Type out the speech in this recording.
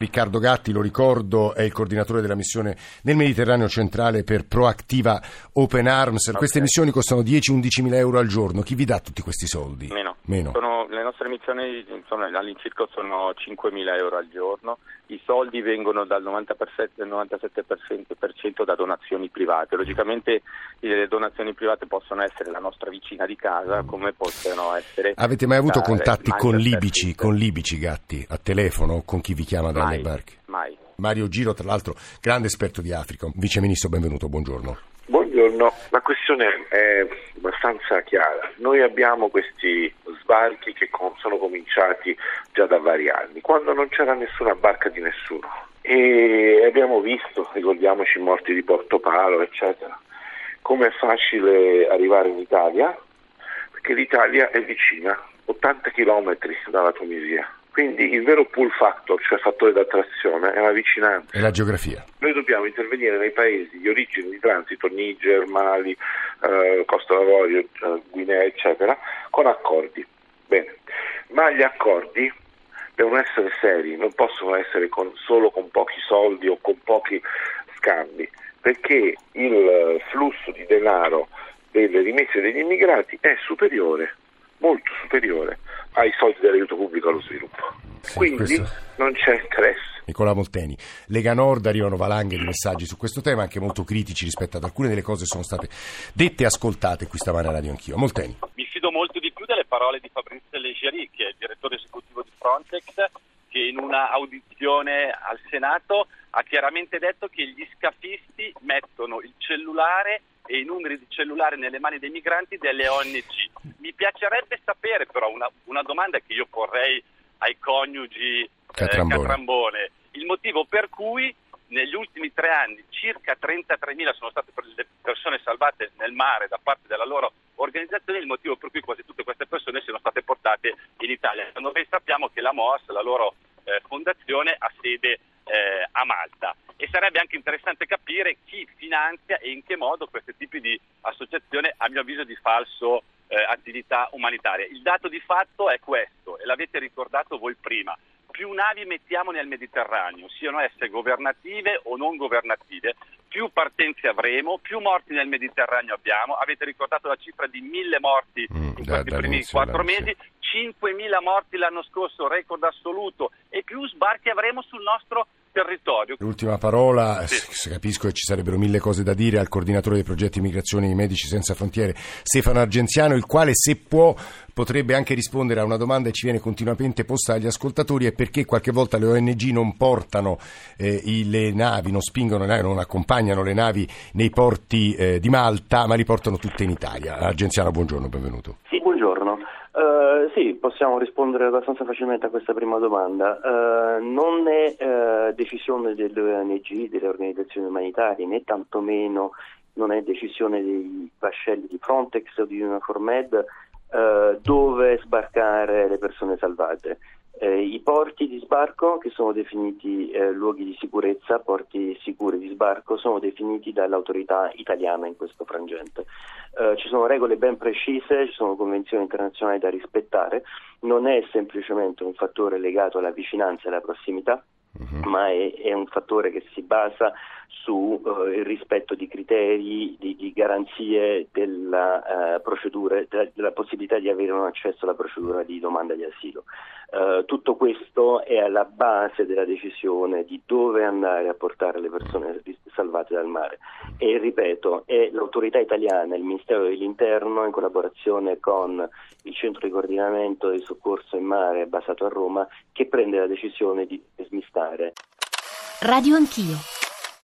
Riccardo Gatti, lo ricordo, è il coordinatore della missione nel Mediterraneo centrale per Proactiva Open Arms. Okay. Queste missioni costano 10-11 mila euro al giorno. Chi vi dà tutti questi soldi? Meno. Meno. Sono, le nostre missioni sono, all'incirca sono 5 mila euro al giorno. I soldi vengono dal 97% 97% da donazioni private. Logicamente le donazioni private possono essere la nostra vicina di casa, come possono essere. Avete mai avuto contatti con libici, con libici gatti a telefono? Con chi vi chiama dalle barche? Mai. Mario Giro, tra l'altro, grande esperto di Africa. Vice Ministro, benvenuto, buongiorno. Buongiorno, la questione è abbastanza chiara. Noi abbiamo questi sbarchi che sono cominciati già da vari anni, quando non c'era nessuna barca di nessuno. E abbiamo visto, ricordiamoci i morti di Porto Palo, eccetera, come è facile arrivare in Italia, perché l'Italia è vicina, 80 km dalla Tunisia. Quindi il vero pull factor, cioè fattore d'attrazione, è la vicinanza. E la geografia. Noi dobbiamo intervenire nei paesi di origine di transito, Niger, Mali, eh, Costa d'Avorio, eh, Guinea, eccetera, con accordi. Bene, ma gli accordi devono essere seri, non possono essere con, solo con pochi soldi o con pochi scambi, perché il flusso di denaro delle rimesse degli immigrati è superiore, molto superiore ai soldi dell'aiuto pubblico allo sviluppo. Sì, Quindi questo... non c'è interesse. Nicola Molteni, Lega Nord arrivano valanghe di messaggi su questo tema, anche molto critici rispetto ad alcune delle cose che sono state dette e ascoltate qui stamane a Radio Anch'io. Molteni. Mi fido molto di più delle parole di Fabrizio Leggeri, che è il direttore esecutivo di Frontex, che in una audizione al Senato ha chiaramente detto che gli scafisti mettono il cellulare e i numeri di cellulare nelle mani dei migranti delle ONG. Mi piacerebbe sapere però una, una domanda che io porrei ai coniugi eh, Catrambone. Eh, Catrambone. il motivo per cui negli ultimi tre anni circa 33.000 sono state le persone salvate nel mare da parte della loro organizzazione, il motivo per cui quasi tutte queste persone siano state portate in Italia. Noi sappiamo che la MOAS, la loro eh, fondazione, ha sede eh, a Malta e sarebbe anche interessante capire chi finanzia e in che modo questi tipi di associazione, a mio avviso, di falso eh, attività umanitaria. Il dato di fatto è questo e l'avete ricordato voi prima. Più navi mettiamo nel Mediterraneo, siano esse governative o non governative, più partenze avremo, più morti nel Mediterraneo abbiamo. Avete ricordato la cifra di mille morti mm, in questi primi quattro mesi, 5.000 morti l'anno scorso, record assoluto, e più sbarchi avremo sul nostro territorio. L'ultima parola, sì. capisco che ci sarebbero mille cose da dire al coordinatore dei progetti immigrazione di Medici Senza Frontiere, Stefano Argenziano, il quale se può potrebbe anche rispondere a una domanda che ci viene continuamente posta agli ascoltatori è perché qualche volta le ONG non portano eh, le navi, non spingono le navi, non accompagnano le navi nei porti eh, di Malta, ma li portano tutte in Italia. Argenziano, buongiorno, benvenuto. Sì, buongiorno. Sì, possiamo rispondere abbastanza facilmente a questa prima domanda. Uh, non è uh, decisione delle ONG, delle organizzazioni umanitarie, né tantomeno non è decisione dei vascelli di Frontex o di Uniformed dove sbarcare le persone salvate. Eh, I porti di sbarco, che sono definiti eh, luoghi di sicurezza, porti sicuri di sbarco, sono definiti dall'autorità italiana in questo frangente. Eh, ci sono regole ben precise, ci sono convenzioni internazionali da rispettare, non è semplicemente un fattore legato alla vicinanza e alla prossimità, uh-huh. ma è, è, un fattore che si basa sul uh, rispetto di criteri, di, di garanzie della, uh, procedura, della, della, possibilità di avere un accesso alla procedura di domanda di asilo. Uh, tutto questo è alla base della decisione di dove andare a portare le persone salvate dal mare e ripeto è l'autorità italiana, il Ministero dell'Interno in collaborazione con il centro di coordinamento del soccorso in mare basato a Roma che prende la decisione di smistare. Radio Anch'io